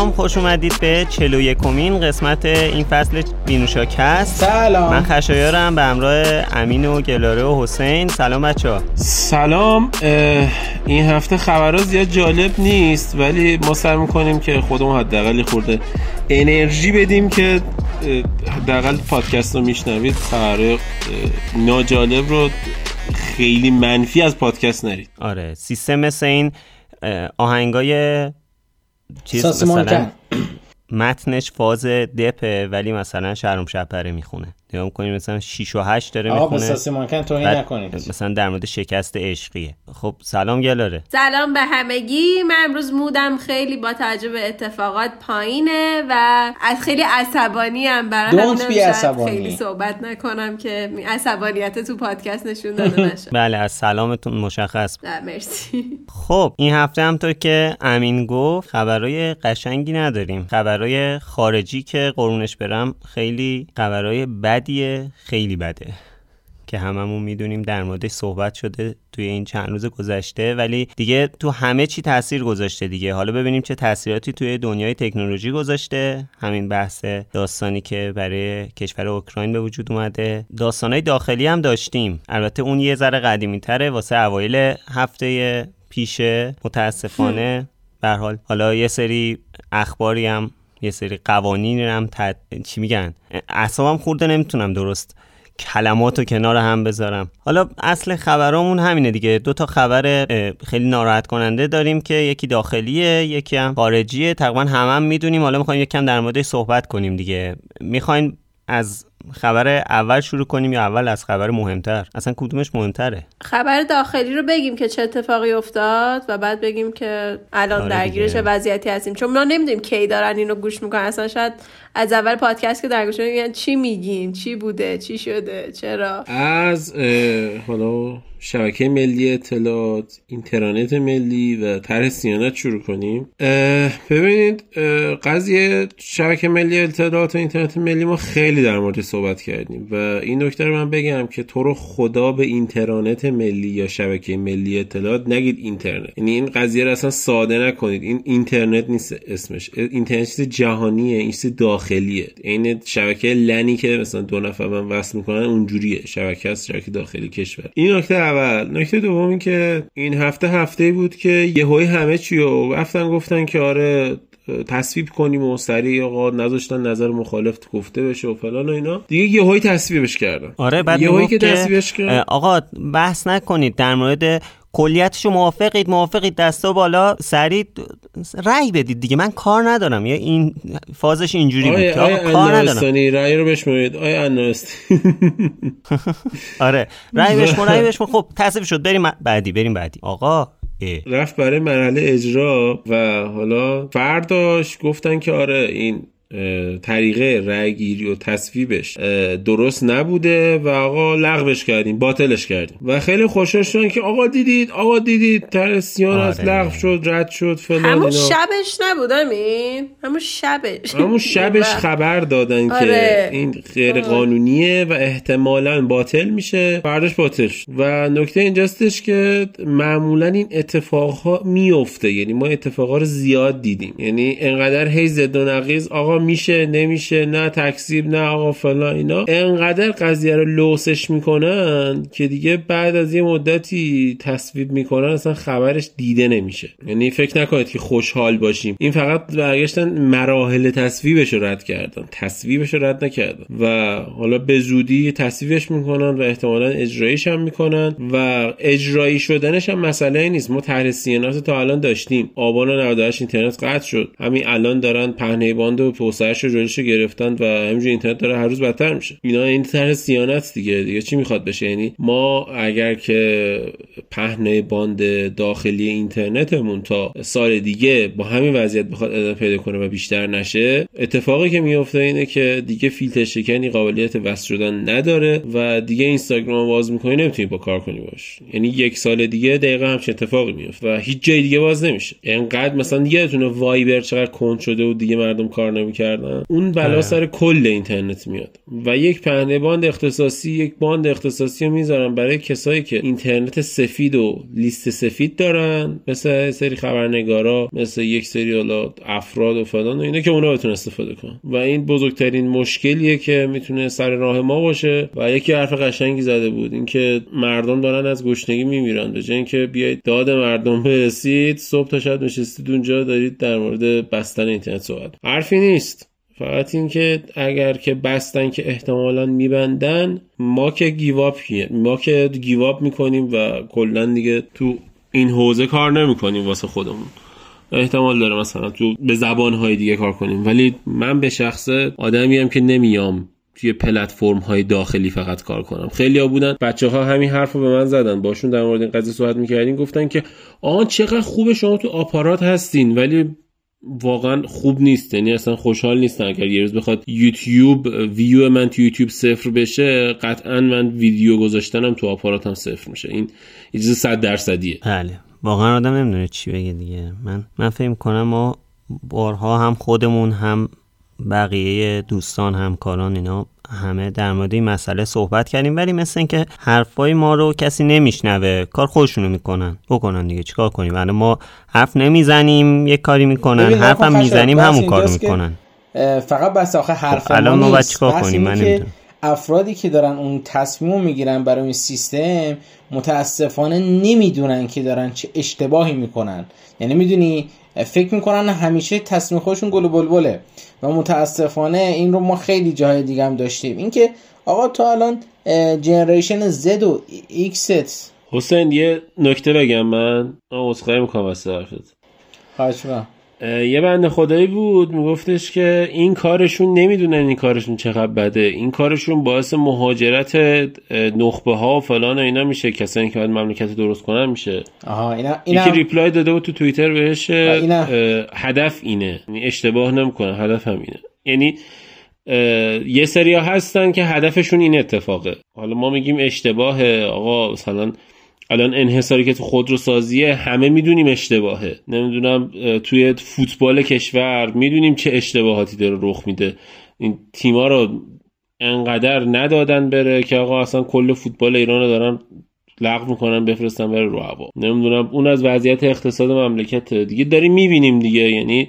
سلام خوش اومدید به 41 کمین قسمت این فصل بینوشاکست سلام. من خشایارم به همراه امین و گلاره و حسین. سلام بچه ها سلام این هفته خبرها زیاد جالب نیست ولی ما سعی می‌کنیم که خودمون حداقل خورده انرژی بدیم که حداقل پادکست رو میشنوید. خبر ناجالب رو خیلی منفی از پادکست نرید. آره سیستم مثل این آهنگای چیز مثلا. متنش فاز دپه ولی مثلا شهرام شپره می‌خونه نگاه می‌کنیم مثلا 6 و 8 داره آقا می‌خونه. ساسی مانکن توهین بعد نکنید. مثلا در مورد شکست عشقیه. خب سلام گلاره. سلام به همگی. من امروز مودم خیلی با توجه به اتفاقات پایینه و از خیلی عصبانی هم برای عصبانی. خیلی صحبت نکنم که عصبانیت تو پادکست نشون داده نشه. بله از سلامتون مشخص. مرسی. خب این هفته همطور که امین گفت خبرهای قشنگی نداریم. خبرهای خارجی که قرونش برم خیلی خبرهای بدیه خیلی بده. که هممون می‌دونیم در موردش صحبت شده توی این چند روز گذشته ولی دیگه تو همه چی تاثیر گذاشته دیگه. حالا ببینیم چه تاثیراتی توی دنیای تکنولوژی گذاشته. همین بحث داستانی که برای کشور اوکراین به وجود اومده. داستانهای داخلی هم داشتیم. البته اون یه ذره قدیمی تره واسه اوایل هفته پیشه متاسفانه. به حال حالا یه سری اخباری هم یه سری قوانین هم تد... چی میگن؟ اعصابم خورده نمی‌تونم درست کلمات رو کنار هم بذارم. حالا اصل خبرامون همینه دیگه. دو تا خبر خیلی ناراحت کننده داریم که یکی داخلیه یکی هم خارجیه. تقریبا همه هم می‌دونیم. حالا می‌خوایم یکم در موردش صحبت کنیم دیگه. می‌خواین از خبر اول شروع کنیم یا اول از خبر مهمتر؟ اصلا کدومش مهمتره؟ خبر داخلی رو بگیم که چه اتفاقی افتاد و بعد بگیم که الان آره درگیر. چه وضعیتی هستیم. چون ما نمی‌دونیم کی دارن اینو گوش می‌کنن. اصلا شاید از اول پادکست که در گوش میگن چی میگین؟ چی بوده؟ چی شده؟ چرا؟ از حالا شبکه ملی اطلاعات اینترنت ملی و طرح سیانت شروع کنیم. اه، ببینید اه، قضیه شبکه ملی اطلاعات و اینترنت ملی ما خیلی در مورد صحبت کردیم. و این نکته رو من بگم که تو رو خدا به اینترنت ملی یا شبکه ملی اطلاعات نگید اینترنت. یعنی این قضیه رو اصلا ساده نکنید. این اینترنت نیست اسمش. اینترنت چیز جهانیه این چیز داخلیه. این شبکه لنی که مثلا دو نفر من وصل می‌کنن اونجوریه. شبکه است شبکه داخلی کشور. این نکته اول. نکته دوم این که این هفته هفته بود که یهویی همه چی رو رفتن گفتن که آره تصویب کنیم و سریع آقا نذاشتن نظر مخالف گفته بشه و فلان و اینا. دیگه یهویی تصویبش کردن. آره بعد یهویی که تصویبش کرد. اه، آقا بحث نکنید در مورد کلیتشو موافقید موافقید دستا بالا سریع رأی بدید دیگه. من کار ندارم. یا این فازش اینجوری بود آقا کار ندارم. رأی رو بشمارید. آیا انارستانی آره رأی بشمون رأی بشمون خب تصویب شد. بریم بعدی بریم بعدی. آقا. رفت برای مرحله اجرا و حالا فرداش گفتن که آره این طریقه رأی گیری و تصویبش درست نبوده و آقا لغوش کردیم باطلش کردیم. و خیلی خوشحال شدن که آقا دیدید آقا دیدید تر سیانت آره. لغو شد رد شد فلان همون اینا. شبش نبود امین همون شبش. همون شبش خبر دادن آره. که این غیر قانونیه و احتمالا باطل میشه. فرداش باطل شد. و نکته اینجاستش که معمولا این اتفاقها میفته یعنی ما اتفاقها رو زیاد دیدیم. یعنی انقدر هی زد و نقیز آقا میشه نمیشه نه تکذیب نه آقا فلان اینا. انقدر قضیه رو لوسش می‌کنن که دیگه بعد از یه مدتی تصویب می‌کنن اصلا خبرش دیده نمیشه. یعنی فکر نکنید که خوشحال باشیم. این فقط برگشتن مراحل تصویبش رو رد کردن. تصویبش رو رد نکردن. و حالا به زودی تصویبش می‌کنن و احتمالا اجراییش هم می‌کنن. و اجرایی شدنش هم مسئله نیست. ما طرح صیانت تا الان داشتیم. آبان 98 اینترنت قطع شد. همین الان دارن پهنه باند و توسعهش رو جلوش گرفتن و همینجور اینترنت داره هر روز بدتر میشه. اینا این طرح صیانت دیگه. دیگه چی می‌خواد بشه؟ یعنی ما اگر که پهنه باند داخلی اینترنتمون تا سال دیگه با همین وضعیت بخواد ادامه پیدا کنه و بیشتر نشه اتفاقی که میفته اینه که دیگه فیلتر شکنی قابلیت وصل شدن نداره و دیگه اینستاگرام باز می‌کنی نمی‌تونی با کار کنی باهاش. یعنی یک سال دیگه دقیقا همچین اتفاقی میفته و هیچ جای دیگه باز نمیشه. انقدر مثلا یادتونه وایبر چقدر کند شده و دیگه مردم کار نمی‌کنن می‌کردن اون بلا آره. سر کل اینترنت میاد. و یک پهنه باند اختصاصی یک باند اختصاصی رو می‌ذارن برای کسایی که اینترنت سفید و لیست سفید دارن مثل سری خبرنگارا مثل یک سری حالا افراد و فلان و اینا که اونا بتونن استفاده کنن. و این بزرگترین مشکلیه که می‌تونه سر راه ما باشه. و یکی حرف قشنگی زده بود اینکه مردم دارن از گشنگی میمیرن. به جای اینکه بیاید داد مردم برسید صبح تا شب نشستید اونجا دارید در مورد بستن اینترنت صحبت حرفی نیست. فقط اینکه اگر که بستن که احتمالا میبندن ما که گیواب ما که گیواب می‌کنیم و کلا دیگه تو این حوزه کار نمی‌کنیم واسه خودمون. احتمال داره مثلا تو به زبانهای دیگه کار کنیم. ولی من به شخصه آدمی هم که نمیام توی پلتفرم های داخلی فقط کار کنم. خیلی ها بودن بچه ها همین حرف رو به من زدن. باشون در مورد این قضیه صحبت می‌کردین گفتن که آن چقدر خوب شما تو آپارات هستین ولی واقعا خوب نیست. یعنی اصلا خوشحال نیستن اگر یه روز بخواد یوتیوب ویو من تو یوتیوب صفر بشه قطعا من ویدیو گذاشتنم تو آپاراتم صفر میشه. این یه چیز صد درصدیه. بله. واقعا آدم نمی‌دونه چی بگه دیگه. من من فکر کنم ما بارها هم خودمون هم بقیه دوستان همکاران اینا همه در مورد این مسئله صحبت کردیم. ولی مثل اینکه حرفای ما رو کسی نمیشنوه کار خودشونو می‌کنن. بکنن دیگه چیکار کنیم؟ الان ما حرف نمی‌زنیم یه کاری می‌کنن. حرف هم می‌زنیم همون کارو می‌کنن. فقط بس آخه حرف خب الان ما باید چیکار کنیم؟ من نمی‌دونم. افرادی که دارن اون تصمیم می‌گیرن برای این سیستم متاسفانه نمی‌دونن که دارن چه اشتباهی می‌کنن. یعنی می‌دونی فکر می‌کنن همیشه تصمیم خودشون گل و بلبله و متاسفانه این رو ما خیلی جاهای دیگه هم داشتیم. اینکه آقا تا الان جنریشن زد و ایکست حسین یه نکته بگم من. من عذرخواهی می‌کنم از خواهش یه بنده خدایی بود میگفتش که این کارشون نمی‌دونن این کارشون چقدر بده. این کارشون باعث مهاجرت نخبه ها و فلان و اینا میشه کسانی که باید مملکت درست کنن میشه. آها اینا اینا یکی reply داده بود تو توییتر بهش اینا... هدف اینه. یعنی اشتباه نمی‌کنه هدف هم اینه. یعنی یه سریا هستن که هدفشون این اتفاقه. حالا ما میگیم اشتباه آقا مثلا الان انحصاری که تو خودرو سازیه همه می‌دونیم اشتباهه. نمی‌دونم توی فوتبال کشور می‌دونیم چه اشتباهاتی داره رخ میده. این تیما رو انقدر ندادن بره که آقا اصلا کل فوتبال ایران رو دارن لغو می‌کنن بفرستن بره رو هوا. نمی‌دونم اون از وضعیت اقتصاد مملکت دیگه داریم می‌بینیم دیگه. یعنی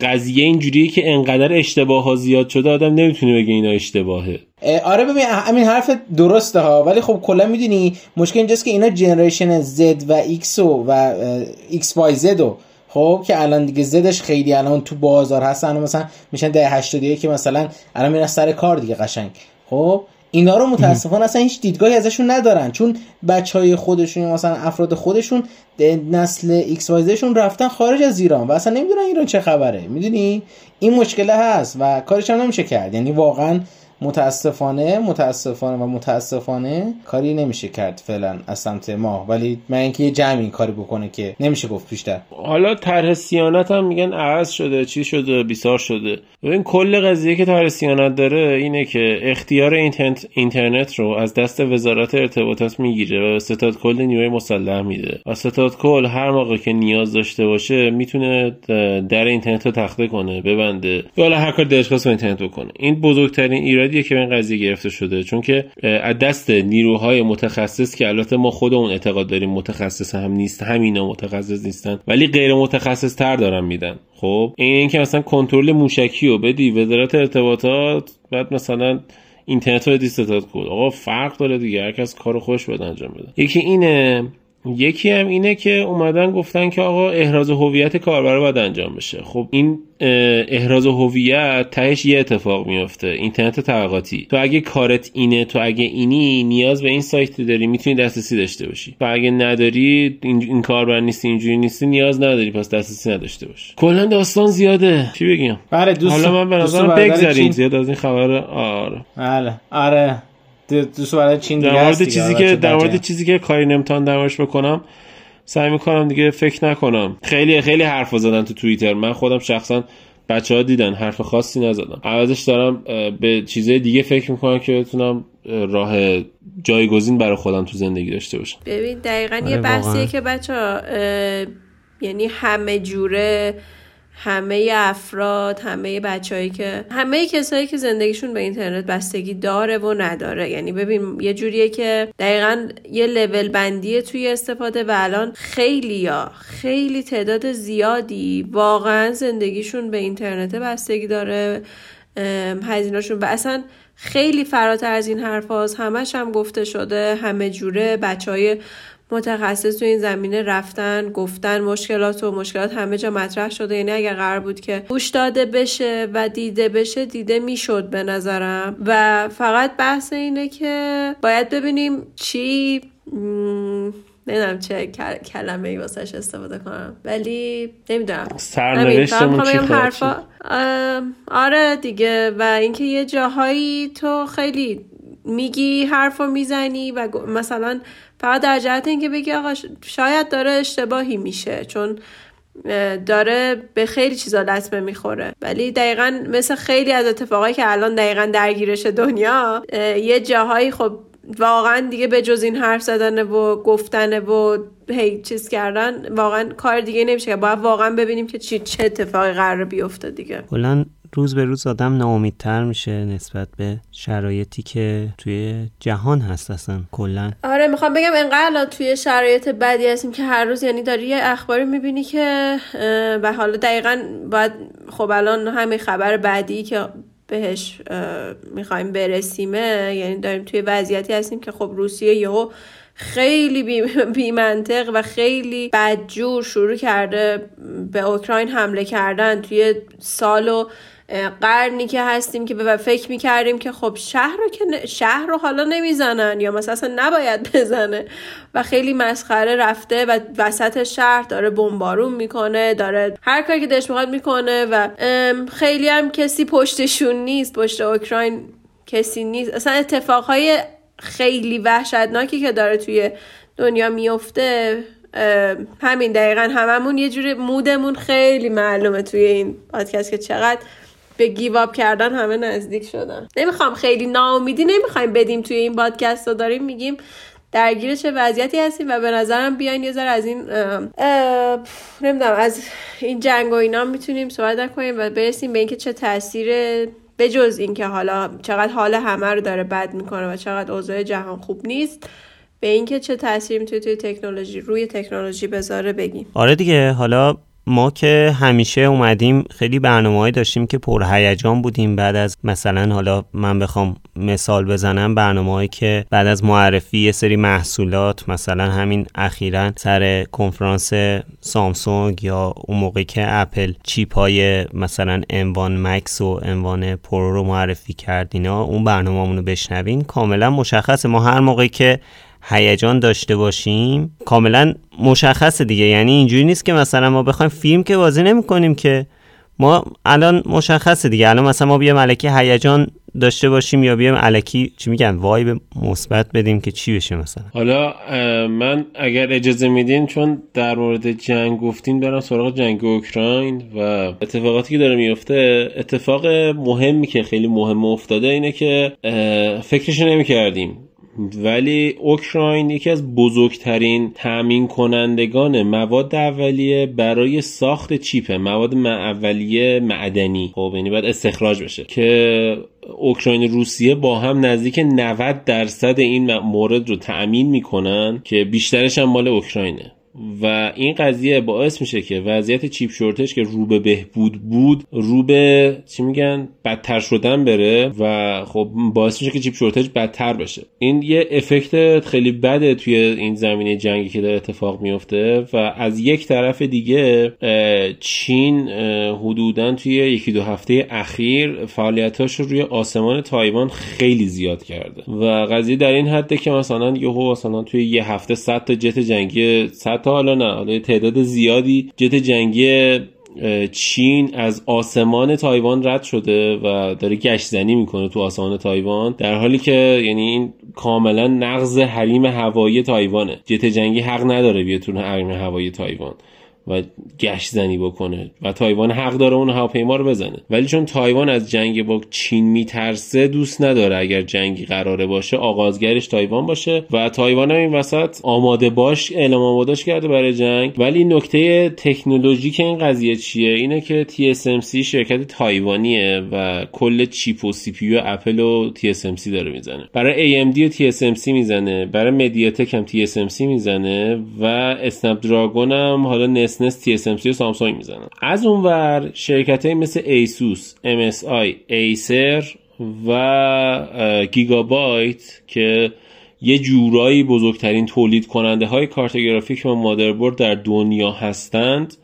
قضیه اینجوریه که انقدر اشتباه ها زیاد شده آدم نمی‌تونه بگه اینا اشتباهه. آره ببین همین حرف درسته ها ولی خب کلا می‌دونی مشکل اینجاست که اینا جنریشن Z و X و X Y Z و. خب که الان دیگه زدش خیلی الان تو بازار هستن مثلا میشن ده 81 که مثلا الان میرن سر کار دیگه قشنگ. خب اینا رو متاسفانه اصلا هیچ دیدگاهی ازشون ندارن. چون بچه های خودشون مثلا افراد خودشون نسل X Yشون رفتن خارج از ایران و اصلا نمی‌دونن ایران چه خبره. می‌دونی؟ این مشکله هست و کارش هم نمیشه کرد. یعنی واقعا متاسفانه متاسفانه و متاسفانه کاری نمیشه کرد فعلا از سمت ما. ولی من اینکه یه جمعی کاری بکنه که نمیشه گفت بیشتر. حالا طرح صیانت هم میگن عوض شده چی شده؟ بیسار شده. ببین کل قضیه که طرح صیانت داره اینه که اختیار اینترنت, رو از دست وزارت ارتباطات می‌گیره و ستاد کل نیروی مسلح میده. و ستاد کل هر موقع که نیاز داشته باشه می‌تونه در اینترنت رو تخته کنه ببنده. یا هر کار دلش اینترنت بکنه. این بزرگترین ایراد ایرادیه که به این قضیه گرفته شده. چون که از دست نیروهای متخصص که البته ما خودمون اعتقاد داریم متخصص هم نیست همینا متخصص نیستن ولی غیر متخصص تر دارن میدن. خب این اینکه مثلا کنترل موشکی رو بدی وزارت ارتباطات بعد مثلا اینترنت رو دیستات کد آقا فرق داره دیگه هر کس کارو خوش بده انجام بده. یکی اینه یکی هم اینه که اومدن گفتن که آقا احراز هویت کاربر باید انجام بشه. خب این احراز هویت تهش یه اتفاق میفته اینترنت طبقاتی تو اگه کارت اینه تو اگه اینی نیاز به این سایت داری می‌تونی دسترسی داشته باشی. تو اگه نداری این, این کاربر نیستی اینجوری نیستی نیاز نداری پس دسترسی نداشته باش کلا داستان زیاده. چی بگم بله دوست حالا من به نظرم بگذاریم زیاد از این خبر آره. بله. آره. برای چین در مورد چیزی که در مورد چیزی که کاری نمی‌تونم درمش بکنم سعی می‌کنم دیگه فکر نکنم. خیلی خیلی حرف زدن تو توییتر. من خودم شخصا بچه ها دیدن حرف خاصی نزدم. عوضش دارم به چیزهای دیگه فکر می‌کنم که بتونم راه جایگزین برای خودم تو زندگی داشته باشم. ببین دقیقا یه بحثیه که بچه ها یعنی همه جوره همه افراد همه بچههایی که همه کسایی که زندگیشون به اینترنت بستگی داره و نداره. یعنی ببین یه جوریه که دقیقا یه لول بندیه توی استفاده و الان خیلی یا خیلی تعداد زیادی واقعا زندگیشون به اینترنت بستگی داره هزینهشون. و اصلا خیلی فراتر از این حرف همش هم گفته شده همه جوره بچه های متخصص تو این زمینه رفتن گفتن مشکلات و مشکلات همه جا مطرح شده. یعنی اگر قرار بود که گوش داده بشه و دیده بشه دیده می‌شد به نظرم. و فقط بحث اینه که باید ببینیم چی نمی‌دونم چه کلمه ای واسش استفاده کنم. ولی نمی‌دونم. سرنوشتمون چی حرفا. آره دیگه. و اینکه یه جاهایی تو خیلی میگی حرفو می‌زنی و مثلا فقط در جهت اینکه بگی آقا شاید داره اشتباهی میشه چون داره به خیلی چیزا لطمه می‌خوره. ولی دقیقا مثل خیلی از اتفاقایی که الان دقیقا درگیرش دنیا یه جاهایی خب واقعا دیگه به جز این حرف زدن و گفتن و هی چیز کردن واقعا کار دیگه نمیشه باید واقعا ببینیم که چی چه اتفاقی قرار بیفته دیگه. روز به روز آدم ناامیدتر میشه نسبت به شرایطی که توی جهان هست اصلا کلا. آره می‌خوام بگم انقدر توی شرایط بدی هستیم که هر روز یعنی داری یه اخباری می‌بینی که و حالا دقیقا باید خب الان همین خبر بعدی که بهش می‌خوایم برسیمه یعنی داریم توی وضعیتی هستیم که خب روسیه یهو خیلی بی, منطق و خیلی بدجور شروع کرده به اوکراین حمله کردن توی سال و قرنی که هستیم که به فکر می‌کردیم که خب شهر رو که شهر رو حالا نمی‌زنن یا مثلا اصلا نباید بزنه و خیلی مسخره رفته و وسط شهر داره بمبارون می‌کنه داره هر کاری که دلش می‌خواد می‌کنه و خیلی هم کسی پشتشون نیست پشت اوکراین کسی نیست. اصلا اتفاقهای خیلی وحشتناکی که داره توی دنیا میفته همین دقیقا هممون یه جوری مودمون خیلی معلومه توی این پادکست که چقدر به گیواب کردن همه نزدیک شدن. نمی‌خوام خیلی ناامیدی نمی‌خوایم بدیم توی این پادکست رو. داریم میگیم درگیر چه وضعیتی هستیم و به نظرم بیاین یه ذره از این نمی‌دونم از این جنگ و اینا می‌تونیم صحبت نکنیم و برسیم به اینکه چه تاثیر به جز اینکه حالا چقدر حال همه رو داره بد می‌کنه و چقدر اوضاع جهان خوب نیست به اینکه چه تاثیری می‌تونه توی تکنولوژی روی تکنولوژی بذاره بگیم. آره دیگه حالا ما که همیشه اومدیم خیلی برنامه داشتیم که پرهیجان بودیم. بعد از مثلا حالا من بخوام مثال بزنم برنامه که بعد از معرفی یه سری محصولات مثلا همین اخیرا سر کنفرانس سامسونگ یا اون موقع که اپل chip های مثلا M1 Max و M1 Pro رو معرفی کرد اینا اون برنامه رو بشنوین. کاملا مشخصه. ما هر موقعی که هیجان داشته باشیم کاملا مشخصه دیگه. یعنی اینجوری نیست که مثلا ما بخوایم فیلم که بازی نمی کنیم که ما الان مشخصه دیگه. الان مثلا ما بیایم علکی هیجان داشته باشیم یا بیایم علکی چی میگن وایب مثبت بدیم که چی بشه مثلا. حالا من اگر اجازه میدین چون در مورد جنگ گفتین برم سراغ جنگ اوکراین و اتفاقاتی که داره میفته. اتفاق مهمی که خیلی مهم افتاده اینه که فکرش نمی‌کردیم. ولی اوکراین یکی از بزرگترین تامین کنندگان مواد اولیه برای ساخت چیپه مواد اولیه معدنی. خب یعنی باید استخراج بشه. که اوکراین روسیه با هم نزدیک 90 درصد این مورد رو تأمین می‌کنن که بیشترش هم مال اوکراینه. و این قضیه باعث میشه که وضعیت چیپ شورتش که رو به بهبود بود رو به چی میگن؟ بدتر شدن بره و خب باعث میشه که چیپ شورتج بدتر بشه. این یه افکت خیلی بده توی این زمینه جنگی که داره اتفاق میفته و از یک طرف دیگه چین حدودا توی یکی دو هفته اخیر فعالیتاش رو روی آسمان تایوان خیلی زیاد کرده. و قضیه در این حده که مثلا یهو مثلا توی یه هفته 100 تا جت جنگی 100 تا حالا نه حالا تعداد زیادی جت جنگی چین از آسمان تایوان رد شده و داره گشت زنی می‌کنه تو آسمان تایوان در حالی که یعنی این کاملا نقض حریم هوایی تایوانه. جت جنگی حق نداره بیاد تو حریم هوایی تایوان. و گشت زنی بکنه و تایوان حق داره اون هواپیما رو بزنه. ولی چون تایوان از جنگ با چین میترسه دوست نداره اگر جنگی قراره باشه آغازگرش تایوان باشه و تایوان هم این وسط آماده باش اعلام آمادهش کرده برای جنگ. ولی نکته تکنولوژیک این قضیه چیه؟ اینه که TSMC شرکت تایوانیه و کل chip و CPU اپل و TSMC داره می‌زنه. برای AMD و TSMC می‌زنه برای مدیاتک هم TSMC می‌زنه و اسنپ دراگون هم حالا نصف نصف TSMC و سامسونگ می‌زنن. از اونور شرکت های مثل ایسوس MSI ایسر و گیگابایت که یه جورایی بزرگترین تولید کننده های کارت گرافیک و مادربرد در دنیا هستند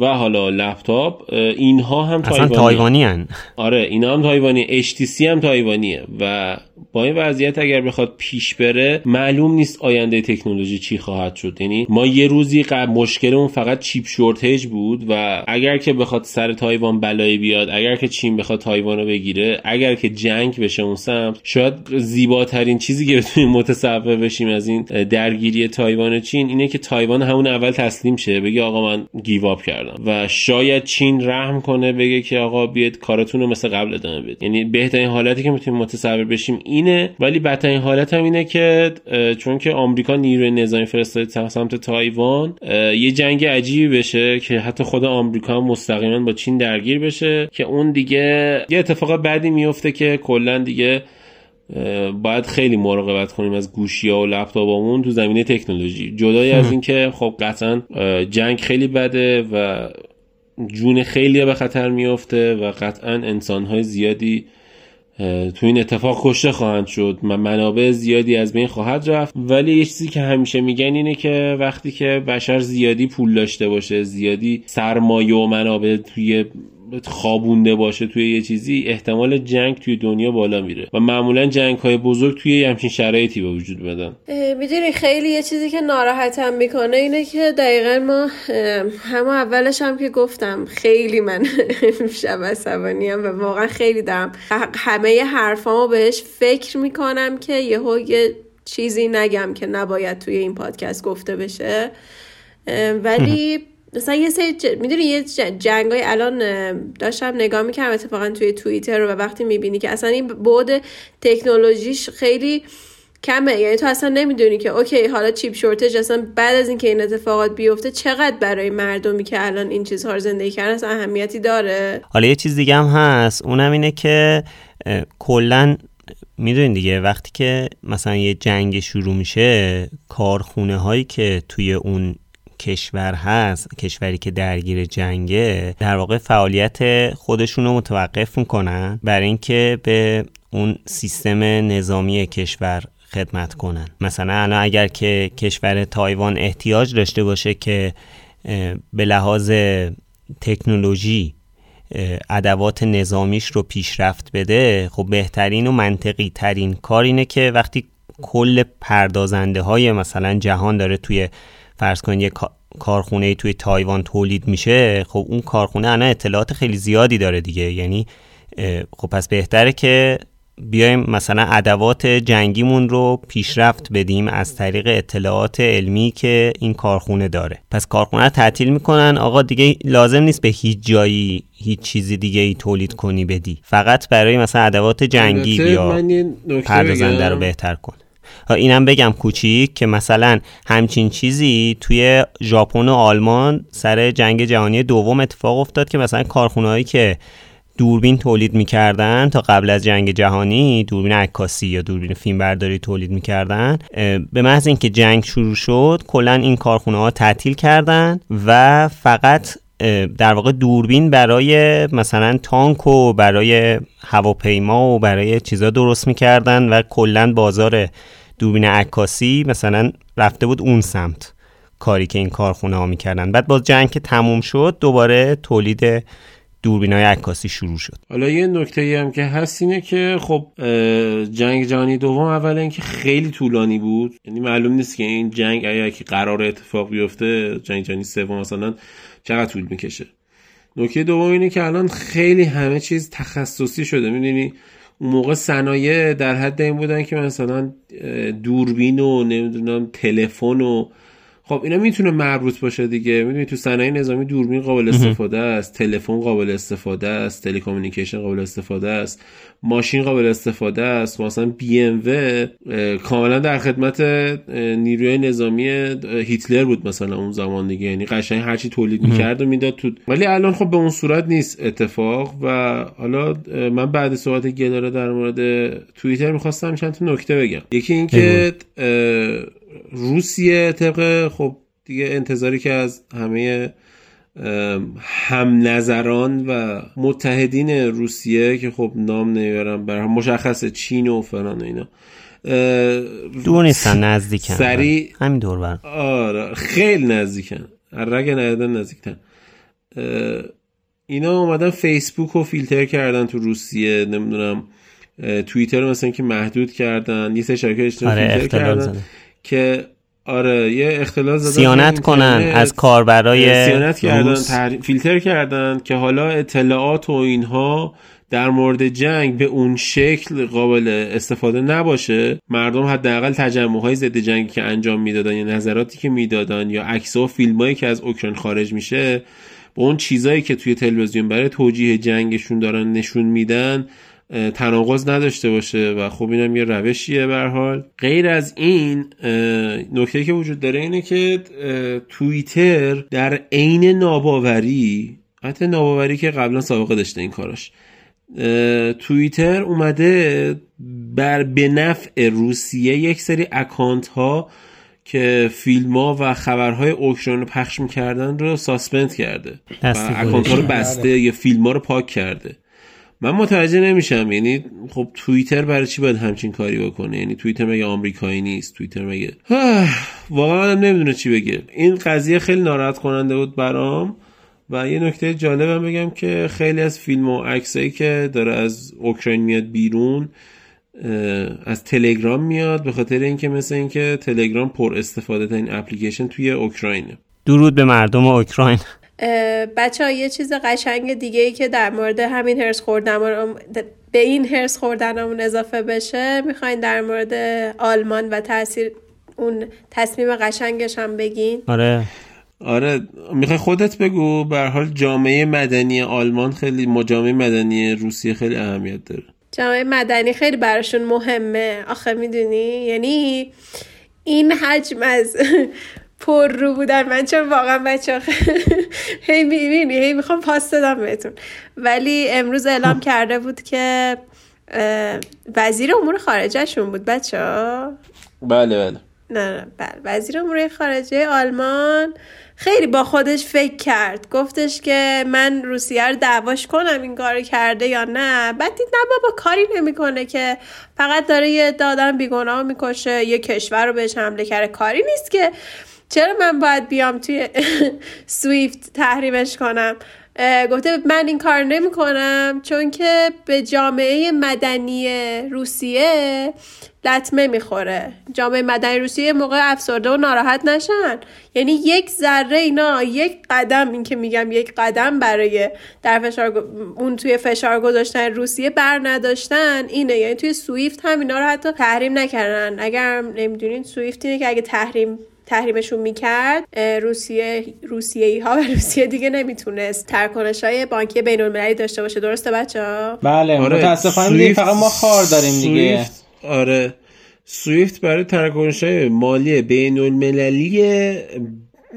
و حالا لپتاپ اینها هم اصلا تایوانی. هن. آره اینا هم تایوانی. HTC هم تایوانیه. و با این وضعیت اگر بخواد پیش بره معلوم نیست آینده تکنولوژی چی خواهد شد. یعنی ما یه روزی قبل مشکلمون فقط chip shortage بود و اگر که بخواد سر تایوان بلایی بیاد اگر که چین بخواد تایوان رو بگیره اگر که جنگ بشه اون سمت شاید زیباترین چیزی که بتونیم متصور بشیم از این درگیری تایوان و چین اینه که تایوان همون اول تسلیم شه بگه آقا من give up کردم. و شاید چین رحم کنه بگه که آقا بیاد کارتون رو مثل قبل ادامه بدید. یعنی بهترین حالتی که می‌تونیم متصور بشیم اینه ولی بدترین حالت هم اینه که چون که آمریکا نیروی نظامی فرستاده سمت تایوان یه جنگ عجیبی بشه که حتی خود آمریکا مستقیما با چین درگیر بشه که اون دیگه یه اتفاق بدی میفته که کلا دیگه باید خیلی مراقبت کنیم از گوشی ها و لپتاپامون تو زمینه تکنولوژی. جدای از اینکه خب قطعا جنگ خیلی بده و جون خیلی به خطر میفته و قطعا انسان های زیادی تو این اتفاق کشته خواهند شد. منابع زیادی از بین خواهد رفت. ولی یه چیزی که همیشه میگن اینه که وقتی که بشر زیادی پول داشته باشه زیادی سرمایه و منابع توی خوابونده باشه توی یه چیزی احتمال جنگ توی دنیا بالا میره. و معمولا جنگ های بزرگ توی همچین شرایطی به وجود بدن می‌دونی خیلی یه چیزی که ناراحتم می‌کنه اینه که دقیقا ما همه اولش هم که گفتم خیلی من شب عصبانی و واقعا خیلی دارم. همه حرفامو بهش فکر می‌کنم که یهو یه چیزی نگم که نباید توی این پادکست گفته بشه. ولی مثلا یه سری ج... می‌دونی یه جنگ های الان داشتم نگاه می‌کردم اتفاقا توی توییتر و وقتی می‌بینی که اصلا این بود تکنولوژیش خیلی کمه. یعنی تو اصلا نمی‌دونی که اوکی حالا چیپ شورتج اصلا بعد از اینکه این اتفاقات بیفته چقدر برای مردمی که الان این چیزها رو زندگی کردن اصلا اهمیتی داره؟ حالا یه چیز دیگه هم هست. اونم اینه که کلا می‌دونین دیگه وقتی که مثلا یه جنگ شروع میشه کارخونه هایی که توی اون کشور هست کشوری که درگیر جنگه در واقع فعالیت خودشون رو متوقف می‌کنن برای اینکه به اون سیستم نظامی کشور خدمت کنن. مثلا الان اگر که کشور تایوان احتیاج داشته باشه که به لحاظ تکنولوژی ادوات نظامیش رو پیشرفت بده خب بهترین و منطقی ترین کار اینه که وقتی کل پردازنده های مثلا جهان داره توی فرض کنید یه کارخونه توی تایوان تولید میشه خب اون کارخونه الان اطلاعات خیلی زیادی داره دیگه. یعنی خب پس بهتره که بیایم مثلا ادوات جنگیمون رو پیشرفت بدیم از طریق اطلاعات علمی که این کارخونه داره. پس کارخونه رو تعطیل می‌کنن. آقا دیگه لازم نیست به هیچ جایی هیچ چیزی دیگه ای تولید کنی بدی. فقط برای مثلا ادوات جنگی بیا پردازنده رو بهتر کن. اینم بگم کوچیک که مثلا همچین چیزی توی ژاپن و آلمان سر جنگ جهانی دوم اتفاق افتاد که مثلا کارخونهایی که دوربین تولید می‌کردن تا قبل از جنگ جهانی دوربین عکاسی یا دوربین فیلم برداری تولید می‌کردن به محض اینکه جنگ شروع شد کلا این کارخونه ها تعطیل کردن و فقط در واقع دوربین برای مثلا تانک و برای هواپیما و برای چیزا درست می‌کردن و کلا بازار دوربین عکاسی مثلا رفته بود اون سمت کاری که این کارخونه ها می‌کردن. بعد باز جنگ که تموم شد دوباره تولید دوربین های عکاسی شروع شد. حالا یه نکته هم که هست اینه که خب جنگ جهانی دوم اول اینکه خیلی طولانی بود. یعنی معلوم نیست که این جنگ اگر که قرار اتفاق بیفته جنگ جهانی سوم مثلا چقدر طول می‌کشه. نکته دوم اینه که الان خیلی همه چیز تخصصی شده. می‌دونی اون موقع صنایع در حد این بودن که مثلا دوربین و نمی‌دونم تلفن و خب اینا می‌تونه مربوط باشه دیگه. می‌دونی تو صنایع نظامی دوربین قابل استفاده است تلفن قابل استفاده است تلکامونیکیشن قابل استفاده است ماشین قابل استفاده است. مثلا بی ام و کاملا در خدمت نیروی نظامی هیتلر بود مثلا اون زمان دیگه. یعنی قشنگ هرچی تولید می‌کرد و می‌داد تو. ولی الان خب به اون صورت نیست اتفاق و حالا من بعد صحبت گلاره در مورد توییتر می‌خواستم چند تا نکته بگم. یکی اینکه روسیه طبق خب دیگه انتظاری که از همه هم نظران و متحدین روسیه که خب نام نمی‌برم بر مشخص چین و فلان و اینا. دور نیستن نزدیکن. سریع همین دور بر آره خیلی نزدیکن. رگ ندادن نزدیکتن اینا اومدن فیسبوک رو فیلتر کردن تو روسیه نمی‌دونم توییتر مثلا که محدود کردن یه سه شبکه اجتماعی آره فیلتر کردن. که آره یه اختلال زدن سیانت کنن از کاربرای سیانت کردن. تحر... فیلتر کردن که حالا اطلاعات و اینها در مورد جنگ به اون شکل قابل استفاده نباشه مردم حداقل تجمع های ضد جنگی که انجام می‌دادن یا نظراتی که می‌دادن یا عکس و فیلمایی که از اوکراین خارج میشه با اون چیزایی که توی تلویزیون برای توجیه جنگشون دارن نشون میدن تناقض نداشته باشه و خب اینم یه روشیه به حال. غیر از این نکته که وجود داره اینه که توییتر در عین ناباوری حتی ناباوری که قبلا سابقه داشته این کاراش توییتر اومده بر به نفع روسیه یک سری اکانت ها که فیلم ها و خبرهای اوکراین رو پخش می‌کردن رو suspend کرده. و اکانت ها رو بسته یا فیلم ها رو پاک کرده. من متوجه نمیشم. یعنی خب توییتر برای چی باید همچین کاری بکنه؟ یعنی توییتر مگه آمریکایی نیست؟ توییتر مگه واقعا آدم نمی‌دونه چی بگه. این قضیه خیلی ناراحت کننده بود برام. و یه نکته جالبم بگم که خیلی از فیلم و عکسایی که داره از اوکراین میاد بیرون از تلگرام میاد به خاطر اینکه مثل اینکه تلگرام پر استفاده ترین اپلیکیشن توی اوکراینه. درود به مردم اوکراین. بچه ها یه چیز قشنگ دیگه ای که در مورد همین هرس خوردن به این هرس خوردنمون اضافه بشه می‌خواین در مورد آلمان و تاثیر اون تصمیم قشنگش هم بگین. آره. آره می‌خوای خودت بگو. به حال جامعه مدنی آلمان خیلی جامعه مدنی روسیه خیلی اهمیت داره. جامعه مدنی خیلی براشون مهمه. آخه می‌دونی؟ یعنی این حجم از پر رو بودن. من چون واقعا بچه هی می‌بینی هی می‌خوام پاس دادم بهتون. ولی امروز اعلام کرده بود که وزیر امور خارجهشون بود بچه ها بله بله. نه نه بله. وزیر امور خارجه آلمان خیلی با خودش فکر کرد. گفتش که من روسیه رو دعواش کنم این کار کرده یا نه. بعد دید نه بابا کاری نمی‌کنه که. فقط داره یه دادن بیگناه می‌کشه یه کشور رو بهش حمله کرده. کاری نیست که چرا من باید بیام توی سویفت تحریمش کنم؟ گفته من این کار نمی کنم چون که به جامعه مدنی روسیه لطمه می‌خوره. جامعه مدنی روسیه موقع افسرده و ناراحت نشن. یعنی یک ذره اینا یک قدم این که میگم یک قدم برای در فشار اون توی فشار گذاشتن روسیه بر نداشتن اینه. یعنی توی سویفت هم اینا رو حتی تحریم نکردن. اگر نمی‌دونین سویفت اینه که اگه تحریم تحریمشون می‌کرد روسیه روسیه ای ها و روسیه دیگه نمی‌تونست ترکنش های بانکی بین المللی داشته باشه. درسته بچه ها؟ بله آره متاسفانه فقط ما خار داریم دیگه. آره. سویفت برای تراکنش های مالی بین المللی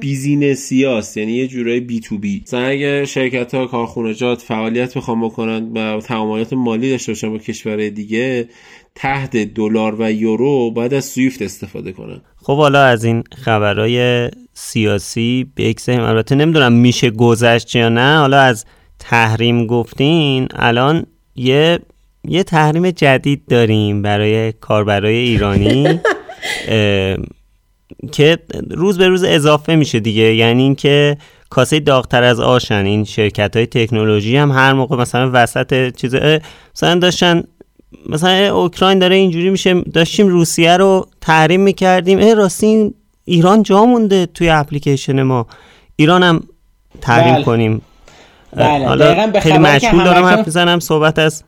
business ی هاست یعنی یه جورای B2B مثلا اگه شرکت ها کارخونجات فعالیت بخوام بکنن و تعاملات مالی داشته باشن با کشور دیگه تحت دلار و یورو باید از سویفت استفاده کنن. خب حالا از این خبرهای سیاسی بگذاریم البته نمی‌دونم میشه گذشت یا نه حالا از تحریم گفتین الان یه یه تحریم جدید داریم برای کاربرای ایرانی. که روز به روز اضافه میشه دیگه. یعنی اینکه کاسه داغتر از آشن این شرکت های تکنولوژی هم هر موقع مثلا وسط چیز مثلا داشتن مثلا اوکراین داره اینجوری میشه. داشتیم روسیه رو تحریم می‌کردیم. ای راستی ایران جا مونده توی اپلیکیشن ما. ایران هم تحریم بله. کنیم. بله. حالا خیلی مشغول دارم حرف می‌زنم صحبت از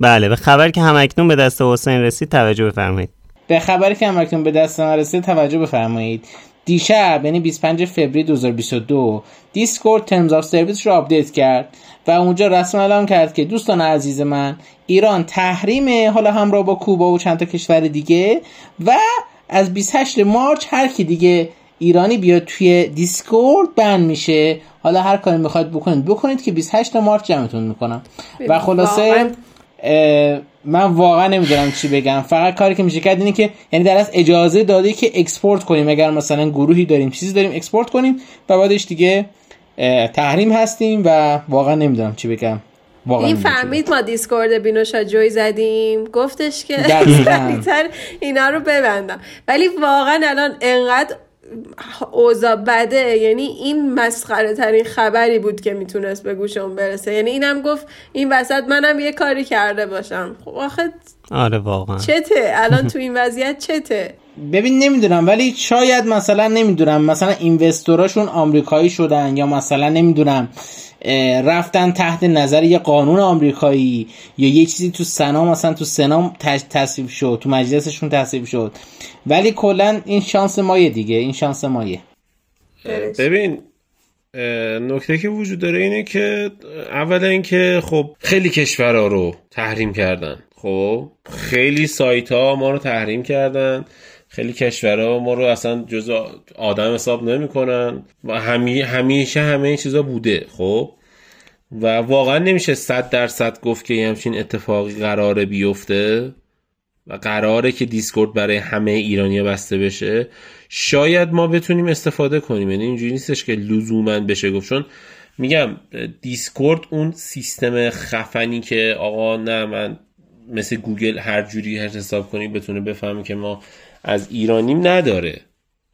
بله به خبر که همکنون به دست حسین رسید توجه بفرمایید. به خبری که همکنون به دست من رسید توجه بفرمایید. دیشب یعنی 25 فوریه 2022 دیسکورد Terms of Service رو update کرد و اونجا رسما اعلام کرد که دوستان عزیز من ایران تحریم حالا همراه با کوبا و چند تا کشور دیگه و از 28 March هر کی دیگه ایرانی بیاد توی دیسکورد ban میشه. حالا هر کاری می‌خواید بکنید بکنید که 28 March جمعتون می‌کنم. و خلاصه من واقعا نمی‌دونم چی بگم. فقط کاری که میشه کرد اینه که یعنی در از اجازه داده که export کنیم. اگر مثلا گروهی داریم چیزی داریم export کنیم و بعدش دیگه تحریم هستیم و واقعا نمی‌دونم چی بگم. واقعا این فهمید ما دیسکورد بینوشا join زدیم. گفتش که اینا رو ببندم. ولی واقعا الان انقدر اوضاع بده؟ یعنی این مسخره ترین خبری بود که می‌تونست به گوشم برسه. یعنی اینم گفت این وسط منم یه کاری کرده باشم. خب آخه آره واقعا. چته؟ الان تو این وضعیت چته؟ ببین نمی‌دونم ولی شاید مثلا نمی‌دونم مثلا اینوستوراشون آمریکایی شدن یا مثلا نمی‌دونم رفتن تحت نظر یه قانون آمریکایی یا یه چیزی تو سنا مثلا تو سنا تصویب شد تو مجلسشون تصویب شد. ولی کلا این شانس مایه دیگه این شانس مایه. ببین نکته که وجود داره اینه که اولا اینکه خب خیلی کشورها رو تحریم کردن. خب خیلی سایت ها ما رو تحریم کردن. خیلی کشورها ما رو اصلا جز آدم حساب نمی‌کنن و همی همیشه همه این چیزا بوده خب؟ و واقعا نمیشه صد درصد گفت که همچین اتفاقی قراره بیفته و قراره که دیسکورد برای همه ایرانیا بسته بشه. شاید ما بتونیم استفاده کنیم یعنی اینجوری نیستش که لزوما بشه گفت. چون میگم دیسکورد اون سیستم خفنی که آقا نه من مثل گوگل هر جوری حساب کنی بتونه بفهمی که ما از ایرانیم نداره.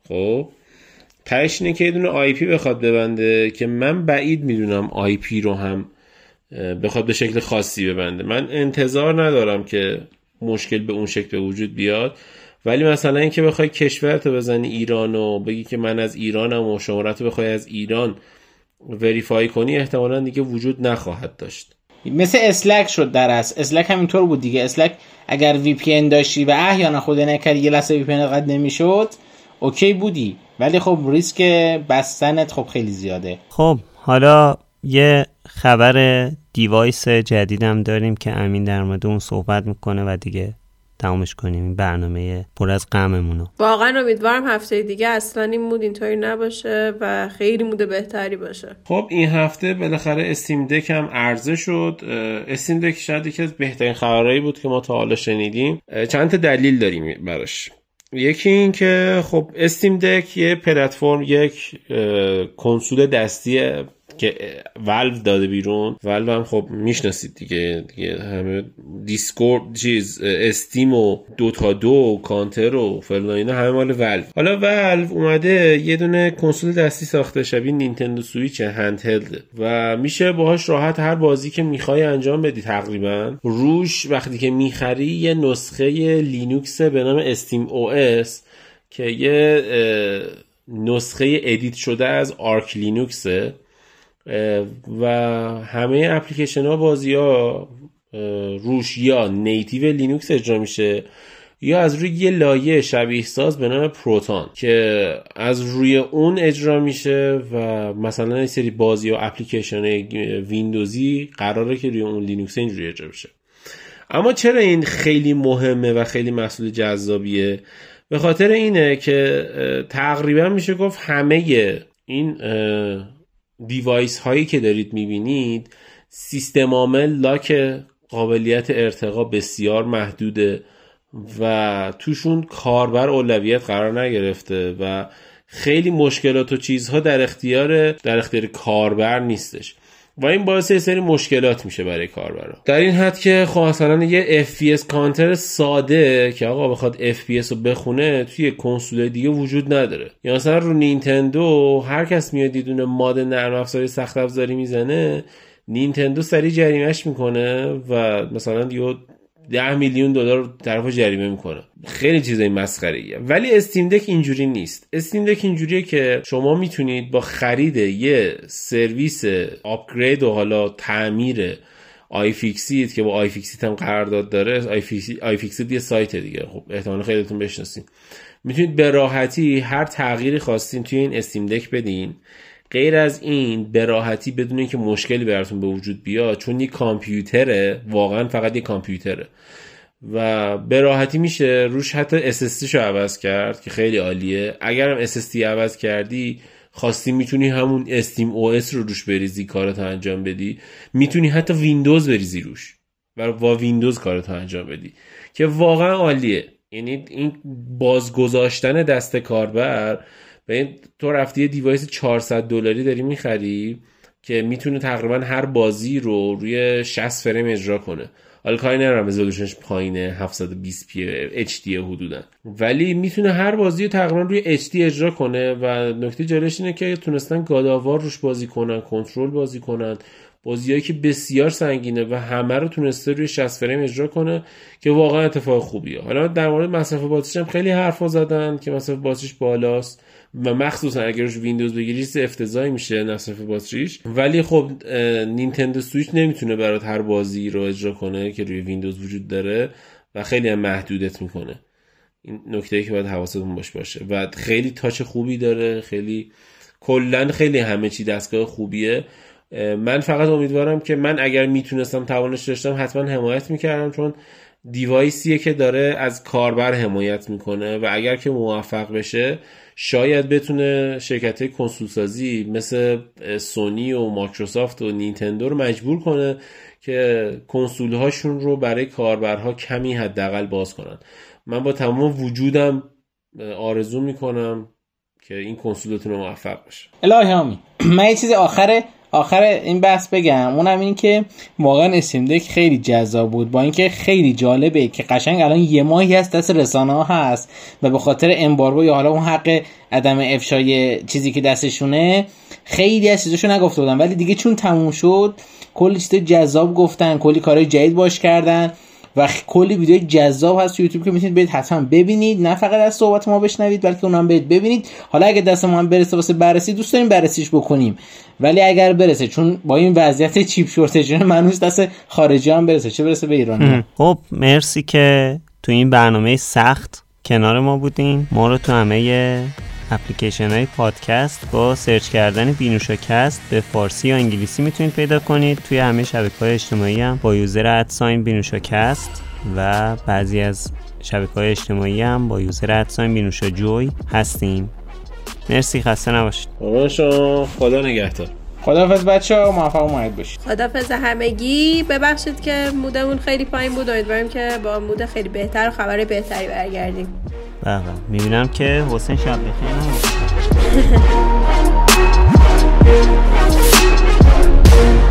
خب؟ تهش اینه که یه دونه IP بخواد ببنده که من بعید می‌دونم IP رو هم بخواد به شکل خاصی ببنده. من انتظار ندارم که مشکل به اون شکل به وجود بیاد. ولی مثلا اینکه بخوای کشورت رو بزنی ایران و بگی که من از ایرانم و شمارت بخوای از ایران verify کنی احتمالا دیگه وجود نخواهد داشت. مثل اسلک شد در است اسلک همینطور بود دیگه. اسلک اگر VPN داشتی و احیانا خود نکردی یه لحظه VPN قطع نمی‌شد okay بودی. ولی خب ریسک بستنت خب خیلی زیاده. خب حالا یه خبر device جدیدم داریم که امین در مورد اون صحبت می‌کنه و دیگه تمامش کنیم. این برنامه پر از غممونو واقعا امیدوارم هفته دیگه اصلا این mood اینطوری نباشه و خیلی mood بهتری باشه. خب این هفته بالاخره Steam Deck هم عرضه شد. Steam Deck شاید یکی از بهترین خبرهایی بود که ما تا حالا شنیدیم. چند تا دلیل داریم براش. یکی این که خب استیم دک یه پلتفرم یک کنسول دستی که ولو داده بیرون. ولو هم خب می‌شناسید دیگه دیگه همه دیسکورد چیز Steam و Dota 2 و کانتر و فلان اینا همه مال ولو حالا ولو اومده یه دونه کنسول دستی ساخته شبیه Nintendo Switch handheld و میشه باهاش راحت هر بازی که می‌خوای انجام بدی تقریبا. روش وقتی که می‌خری یه نسخه لینوکس به نام SteamOS که یه نسخه edit شده از Arch Linuxه و همه اپلیکیشن ها بازی ها روش یا native لینوکس اجرا میشه یا از روی یه لایه شبیه ساز به نام Proton که از روی اون اجرا میشه و مثلا این سری بازی و اپلیکیشن ویندوزی قراره که روی اون لینوکس اینجوری اجرا بشه. اما چرا این خیلی مهمه و خیلی محصول جذابیه؟ به خاطر اینه که تقریبا میشه گفت همه این دیوایس هایی که دارید می‌بینید سیستم عامل لاک قابلیت ارتقا بسیار محدوده و توشون کاربر اولویت قرار نگرفته و خیلی مشکلات و چیزها در اختیار در اختیار کاربر نیستش. و این باعث یه سری مشکلات میشه برای کاربرا. در این حد که خب مثلا یه FPS کانتر ساده که آقا بخواد FPS رو بخونه توی کنسول دیگه وجود نداره. یا مثلا رو نینتندو هر کس میاد دیدونه ماد نرم افزاری سخت افزاری می‌زنه نینتندو سری جریمش می‌کنه و مثلا دیگه ده میلیون دلار طرف جریمه می‌کنه. خیلی چیزای مسخره ولی استیم دک اینجوری نیست. استیم دک اینجوریه که شما می‌تونید با خرید یه سرویس upgrade و حالا تعمیر iFixit که با iFixit هم قرارداد داره آی, iFixit یه سایت دیگه. خب احتمال خیلیتون بشناسین. می‌تونید به راحتی هر تغییری خواستین توی این Steam Deck بدین. غیر از این به راحتی بدون اینکه مشکلی براتون به وجود بیاد چون یه کامپیوتره واقعا فقط یه کامپیوتره. و به راحتی میشه روش حتی SSD رو عوض کرد که خیلی عالیه. اگرم SSD عوض کردی خواستی می‌تونی همون SteamOS رو روش بریزی کارتو انجام بدی. می‌تونی حتی ویندوز بریزی روش و با ویندوز کارتو انجام بدی. که واقعا عالیه. یعنی این بازگذاشتن دست کاربر به این تو رفتی یه device 400 دلاری داری می‌خری که می‌تونه تقریبا هر بازی رو روی 60 فریم اجرا کنه. حالا کاری ندارم resolutionش پایینه 720 p HD حدودا. ولی می‌تونه هر بازی رو تقریبا روی دی اجرا کنه و نکته جالبش اینه که تونستن God of War روش بازی کنن کنترل بازی کنن. بازیایی که بسیار سنگینه و همه رو تونسته روی 60 فریم اجرا کنه که واقعا اتفاق خوبیه. حالا در مورد مصرف باتریش هم خیلی حرفا زدن که مصرف باتریش بالاست و مخصوصا اگر روش ویندوز بگیری افتضاحی میشه مصرف باتریش ولی خب Nintendo Switch نمی‌تونه برات هر بازی رو اجرا کنه که روی ویندوز وجود داره و خیلی هم محدودت می‌کنه. این نکته که باید حواستون باش باشه. و خیلی touch خوبی داره خیلی کلا خیلی همه چی دستگاه خوبیه. من فقط امیدوارم که من اگر می‌تونستم توانش داشتم حتما حمایت می‌کردم چون دیوایسیه که داره از کاربر حمایت می‌کنه و اگر که موفق بشه شاید بتونه شرکت کنسول سازی مثل سونی و مایکروسافت و نینتندو رو مجبور کنه که کنسول هاشون رو برای کاربرها کمی حداقل باز کنن. من با تمام وجودم آرزو می‌کنم که این کنسولتون موفق بشه الهی من یه چیز آخره آخر این بحث بگم اونم این که واقعا استیم دک خیلی جذاب بود. با اینکه خیلی جالبه که قشنگ الان یه ماهی هست دست رسانه ها هست و به خاطر امبارگو یا حالا اون حق عدم افشای چیزی که دستشونه خیلی از چیزاشو نگفته بودن. ولی دیگه چون تموم شد کلی چیز جذاب گفتن کلی کارهای جدید باش کردن. و کلی ویدیو جذاب هست تو یوتیوب که می‌تونید برید حتما ببینید. نه فقط از صحبت ما بشنوید بلکه اونم برید ببینید. حالا اگه دست ما هم برسه واسه بررسی دوست داریم بررسیش بکنیم. ولی اگر برسه چون با این وضعیت chip shortage منوس دست خارجی هم برسه. چه برسه به ایرانی؟ خب مرسی که تو این برنامه سخت کنار ما بودین. ما رو تو همه اپلیکیشن های پادکست با search کردن بینوشاکست به فارسی یا انگلیسی می‌تونید پیدا کنید. توی همه شبکه های اجتماعی هم با user @ sign بینوشاکست و بعضی از شبکه های اجتماعی هم با یوزر ادساین بینوشا جوی هستیم. مرسی خسته نباشید. خدا نگهدار. خدافز بچه ها موفق اومد باشید. خدافز همگی. ببخشید که مودمون خیلی پایین بود. امیدواریم که با مود خیلی بهتر و خبر بهتری برگردیم. بله. می‌بینم که حسین شب بخیر.